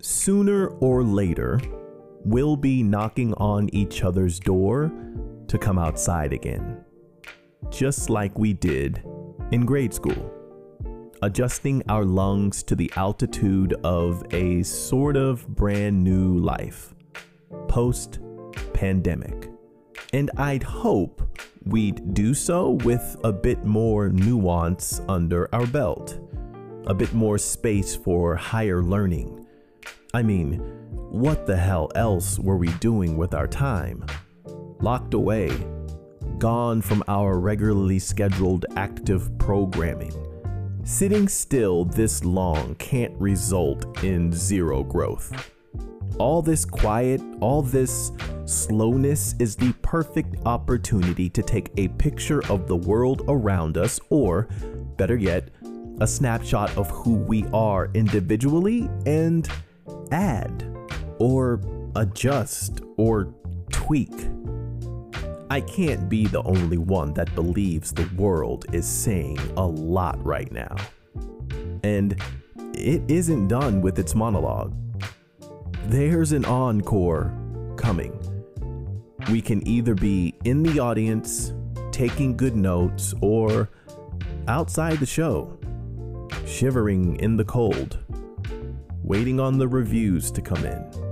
sooner or later, we'll be knocking on each other's door to come outside again. Just like we did in grade school. Adjusting our lungs to the altitude of a sort of brand new life. Post pandemic. And I'd hope we'd do so with a bit more nuance under our belt, a bit more space for higher learning. I mean, what the hell else were we doing with our time? Locked away, gone from our regularly scheduled active programming. Sitting still this long can't result in zero growth. All this quiet, all this slowness is the perfect opportunity to take a picture of the world around us, or better yet, a snapshot of who we are individually and add, or adjust, or tweak. I can't be the only one that believes the world is saying a lot right now. And it isn't done with its monologue. There's an encore coming. We can either be in the audience, taking good notes, or outside the show, shivering in the cold, waiting on the reviews to come in.